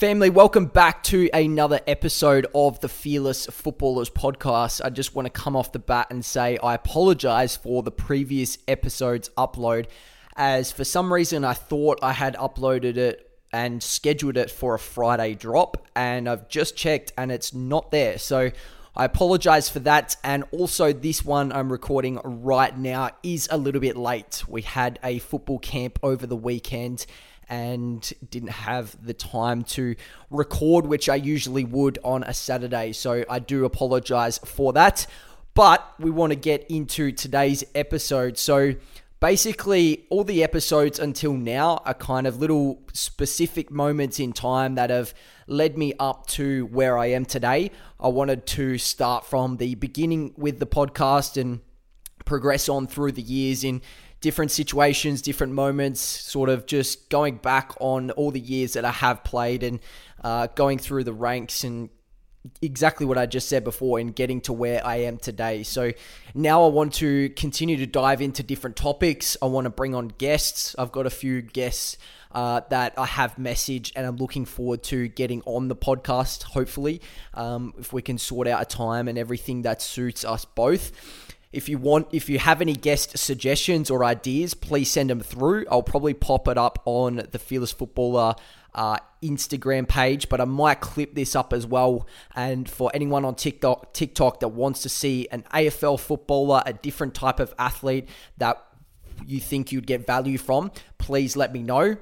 Family, welcome back to another episode of the Fearless Footballers podcast. I just want to come off the bat and say I apologize for the previous episode's upload, as for some reason I thought I had uploaded it and scheduled it for a Friday drop, and I've just checked and it's not there. So I apologize for that. And also, this one I'm recording right now is a little bit late. We had a football camp over the weekend and didn't have the time to record, which I usually would on a Saturday. So I do apologize for that. But we want to get into today's episode. So basically, all the episodes until now are kind of little specific moments in time that have led me up to where I am today. I wanted to start from the beginning with the podcast and progress on through the years in different situations, different moments, sort of just going back on all the years that I have played and uh, going through the ranks and exactly what I just said before and getting to where I am today. So now I want to continue to dive into different topics. I want to bring on guests. I've got a few guests uh, that I have messaged and I'm looking forward to getting on the podcast, hopefully, um, if we can sort out a time and everything that suits us both. If you want, if you have any guest suggestions or ideas, please send them through. I'll probably pop it up on the Fearless Footballer uh, Instagram page, but I might clip this up as well. And for anyone on TikTok, TikTok that wants to see an AFL footballer, a different type of athlete that you think you'd get value from, please let me know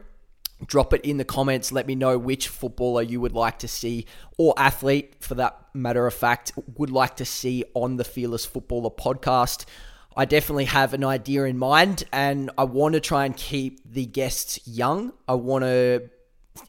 drop it in the comments. Let me know which footballer you would like to see, or athlete for that matter of fact, would like to see on the Fearless Footballer podcast. I definitely have an idea in mind, and I want to try and keep the guests young. I want to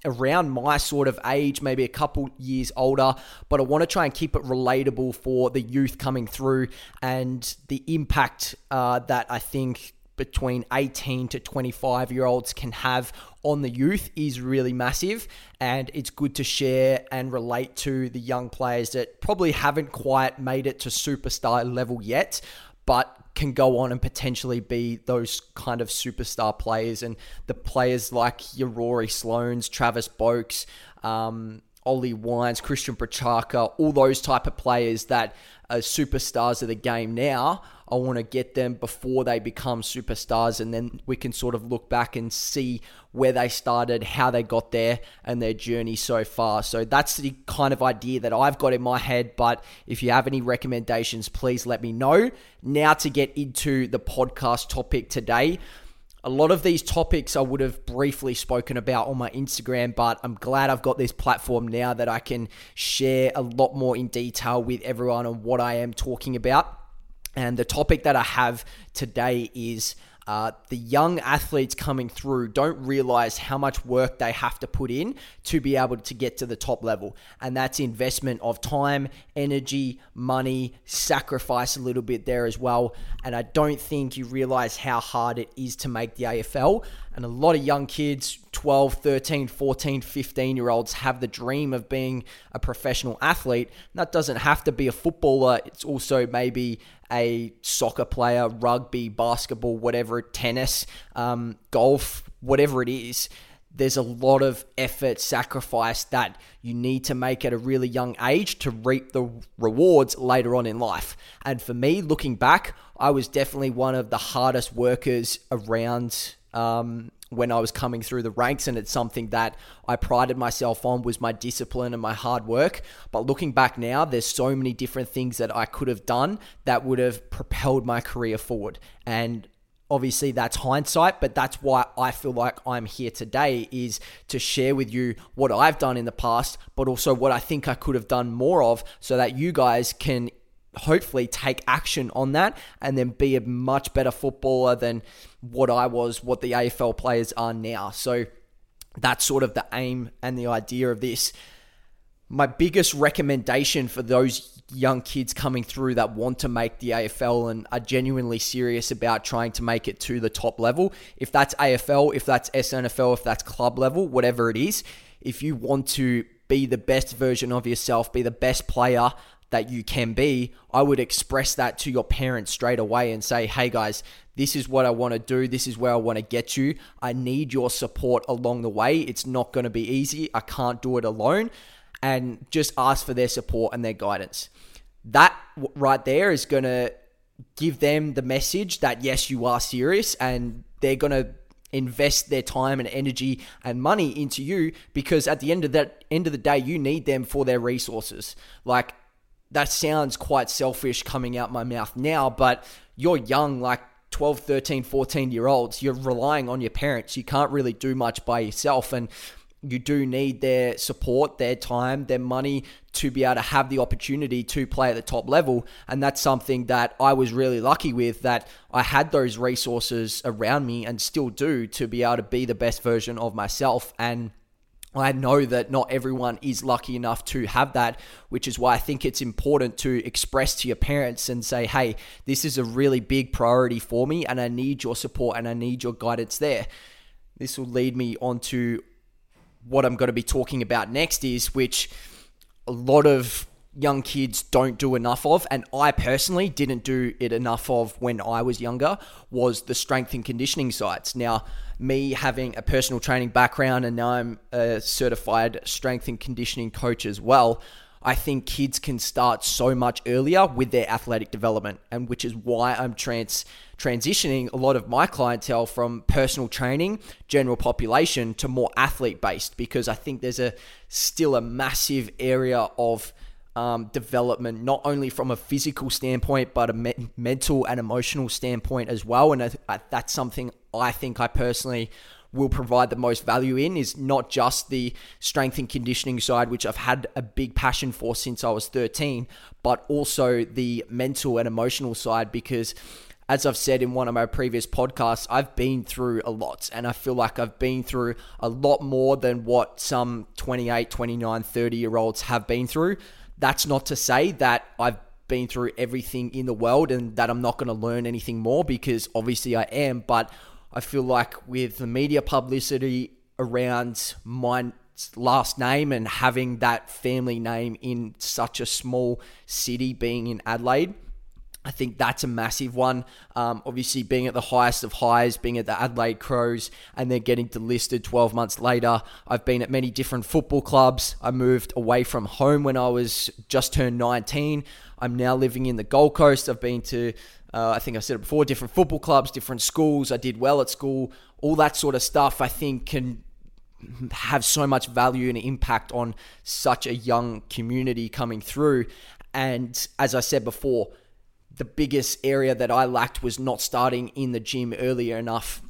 around my sort of age, maybe a couple years older, but I want to try and keep it relatable for the youth coming through and the impact uh, that I think between 18 to 25 year olds can have on the youth is really massive. And it's good to share and relate to the young players that probably haven't quite made it to superstar level yet, but can go on and potentially be those kind of superstar players. And the players like your Rory Sloanes, Travis Boaks, um, Ollie Wines, Christian Petracca, all those type of players that are superstars of the game now I want to get them before they become superstars, and then we can sort of look back and see where they started, how they got there, and their journey so far. So that's the kind of idea that I've got in my head. But if you have any recommendations, please let me know. Now, to get into the podcast topic today. A lot of these topics I would have briefly spoken about on my Instagram, but I'm glad I've got this platform now that I can share a lot more in detail with everyone on what I am talking about. And the topic that I have today is uh, the young athletes coming through don't realize how much work they have to put in to be able to get to the top level. And that's investment of time, energy, money, sacrifice a little bit there as well. And I don't think you realize how hard it is to make the AFL. And a lot of young kids, 12, 13, 14, 15 year olds, have the dream of being a professional athlete. And that doesn't have to be a footballer, it's also maybe a soccer player, rugby, basketball, whatever, tennis, um, golf, whatever it is, there's a lot of effort, sacrifice that you need to make at a really young age to reap the rewards later on in life. And for me, looking back, I was definitely one of the hardest workers around um, when I was coming through the ranks, and it's something that I prided myself on was my discipline and my hard work. But looking back now, there's so many different things that I could have done that would have propelled my career forward. And obviously that's hindsight but that's why i feel like i'm here today is to share with you what i've done in the past but also what i think i could have done more of so that you guys can hopefully take action on that and then be a much better footballer than what I was, what the AFL players are now. So that's sort of the aim and the idea of this. My biggest recommendation for those young kids coming through that want to make the AFL and are genuinely serious about trying to make it to the top level, if that's AFL, if that's SANFL, if that's club level, whatever it is, if you want to be the best version of yourself, be the best player, that you can be, I would express that to your parents straight away and say, hey guys, this is what I want to do. This is where I want to get you. I need your support along the way. It's not going to be easy. I can't do it alone. And just ask for their support and their guidance. That right there is going to give them the message that yes, you are serious and they're going to invest their time and energy and money into you because at the end of that end of the day you need them for their resources like that sounds quite selfish coming out my mouth now but you're young like 12 13 14 year olds you're relying on your parents you can't really do much by yourself and you do need their support, their time, their money to be able to have the opportunity to play at the top level. And that's something that I was really lucky with that I had those resources around me and still do to be able to be the best version of myself. And I know that not everyone is lucky enough to have that, which is why I think it's important to express to your parents and say, hey, this is a really big priority for me and I need your support and I need your guidance there. This will lead me on to what I'm going to be talking about next is, which a lot of young kids don't do enough of, and I personally didn't do it enough of when I was younger, was the strength and conditioning sites. Now, me having a personal training background and now I'm a certified strength and conditioning coach as well, I think kids can start so much earlier with their athletic development, and which is why I'm trans transitioning a lot of my clientele from personal training, general population to more athlete based because I think there's a still a massive area of um, development, not only from a physical standpoint, but a me- mental and emotional standpoint as well. And I, that's something I think I personally will provide the most value in is not just the strength and conditioning side, which I've had a big passion for since I was 13, but also the mental and emotional side because as I've said in one of my previous podcasts, I've been through a lot and I feel like I've been through a lot more than what some 28, 29, 30 year olds have been through. That's not to say that I've been through everything in the world and that I'm not going to learn anything more because obviously I am, but I feel like with the media publicity around my last name and having that family name in such a small city being in Adelaide, I think that's a massive one. Um, obviously, being at the highest of highs, being at the Adelaide Crows, and then getting delisted 12 months later. I've been at many different football clubs. I moved away from home when I was just turned 19. I'm now living in the Gold Coast. I've been to, uh, I think I said it before, different football clubs, different schools. I did well at school. All that sort of stuff, I think, can have so much value and impact on such a young community coming through. And as I said before, the biggest area that I lacked was not starting in the gym earlier enough.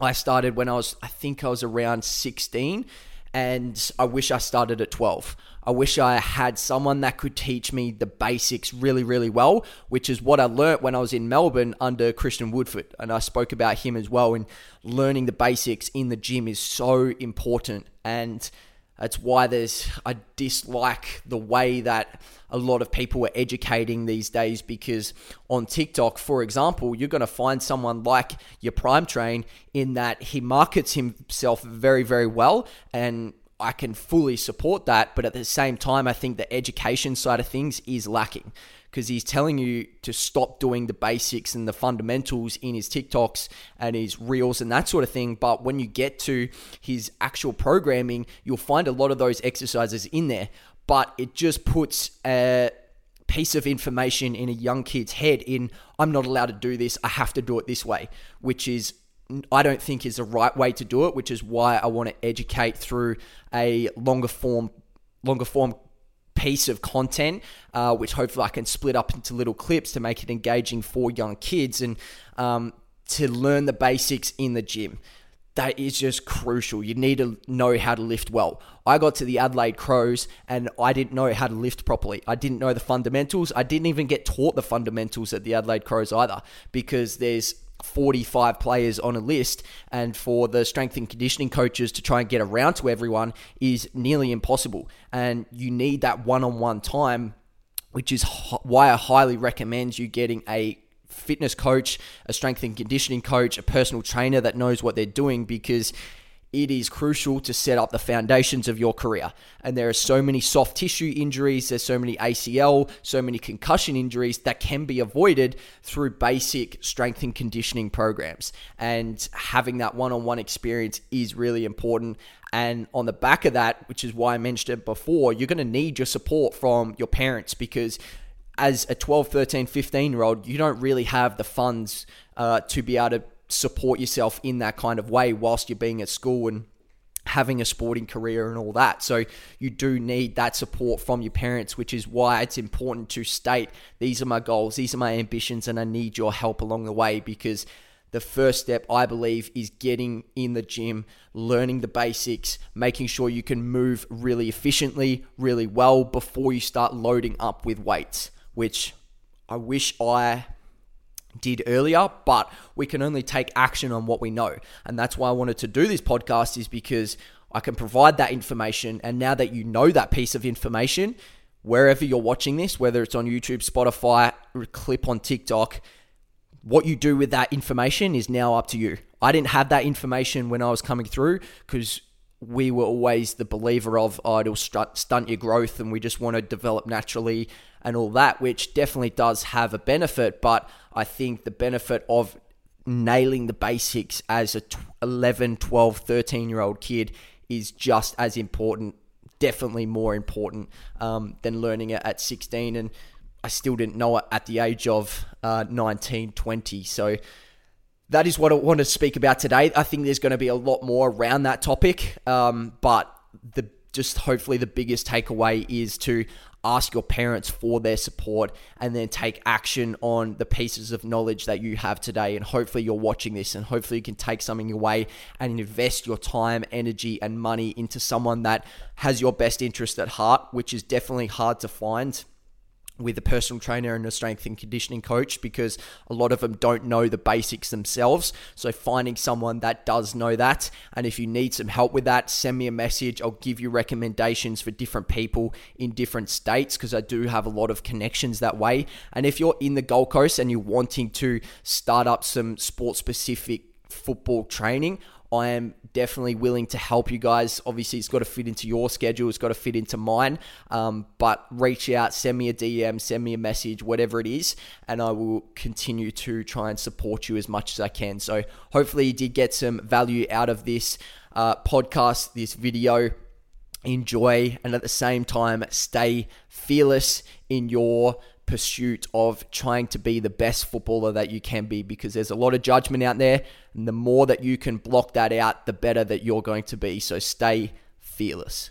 I started when I was, I think I was around 16, and I wish I started at 12. I wish I had someone that could teach me the basics really, really well, which is what I learnt when I was in Melbourne under Christian Woodford. And I spoke about him as well. And learning the basics in the gym is so important. And that's why there's I dislike the way that a lot of people are educating these days because on TikTok, for example, you're going to find someone like your Prime Train in that he markets himself very, very well and I can fully support that, but at the same time, I think the education side of things is lacking because he's telling you to stop doing the basics and the fundamentals in his TikToks and his reels and that sort of thing. But when you get to his actual programming, you'll find a lot of those exercises in there. But it just puts a piece of information in a young kid's head in I'm not allowed to do this, I have to do it this way, which is I don't think is the right way to do it, which is why I want to educate through a longer form longer form piece of content, uh, which hopefully I can split up into little clips to make it engaging for young kids and um, to learn the basics in the gym. That is just crucial. You need to know how to lift well. I got to the Adelaide Crows and I didn't know how to lift properly. I didn't know the fundamentals. I didn't even get taught the fundamentals at the Adelaide Crows either because there's 45 players on a list, and for the strength and conditioning coaches to try and get around to everyone is nearly impossible. And you need that one on one time, which is why I highly recommend you getting a fitness coach, a strength and conditioning coach, a personal trainer that knows what they're doing because it is crucial to set up the foundations of your career. And there are so many soft tissue injuries, there's so many ACL, so many concussion injuries that can be avoided through basic strength and conditioning programs. And having that one on one experience is really important. And on the back of that, which is why I mentioned it before, you're going to need your support from your parents because as a 12, 13, 15 year old, you don't really have the funds uh, to be able to support yourself in that kind of way whilst you're being at school and having a sporting career and all that. So you do need that support from your parents, which is why it's important to state these are my goals, these are my ambitions, and I need your help along the way because the first step, I believe, is getting in the gym, learning the basics, making sure you can move really efficiently, really well before you start loading up with weights, which I wish I did earlier, but we can only take action on what we know. And that's why I wanted to do this podcast is because I can provide that information and now that you know that piece of information, wherever you're watching this, whether it's on YouTube, Spotify, clip on TikTok, what you do with that information is now up to you. I didn't have that information when I was coming through because we were always the believer of, oh, it'll stunt your growth and we just want to develop naturally and all that, which definitely does have a benefit. But I think the benefit of nailing the basics as a 11, 12, 13 year old kid is just as important, definitely more important um, than learning it at 16. And I still didn't know it at the age of uh, 19, 20. So that is what I want to speak about today. I think there's going to be a lot more around that topic, um, but the just hopefully the biggest takeaway is to ask your parents for their support and then take action on the pieces of knowledge that you have today. And hopefully, you're watching this and hopefully, you can take something away and invest your time, energy, and money into someone that has your best interest at heart, which is definitely hard to find with a personal trainer and a strength and conditioning coach because a lot of them don't know the basics themselves. So finding someone that does know that, and if you need some help with that, send me a message. I'll give you recommendations for different people in different states because I do have a lot of connections that way. And if you're in the Gold Coast and you're wanting to start up some sport specific football training, I am definitely willing to help you guys. Obviously, it's got to fit into your schedule, it's got to fit into mine. Um, but reach out, send me a DM, send me a message, whatever it is, and I will continue to try and support you as much as I can. So, hopefully, you did get some value out of this uh, podcast, this video. Enjoy, and at the same time, stay fearless in your pursuit of trying to be the best footballer that you can be because there's a lot of judgment out there. And the more that you can block that out, the better that you're going to be. So stay fearless.